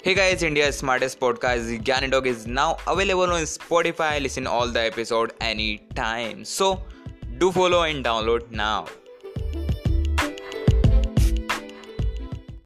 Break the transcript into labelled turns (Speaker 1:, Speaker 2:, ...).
Speaker 1: Hey guys, India's smartest podcast, Gyanitok, is now available on Spotify. Listen all the episode anytime. So do follow and download now.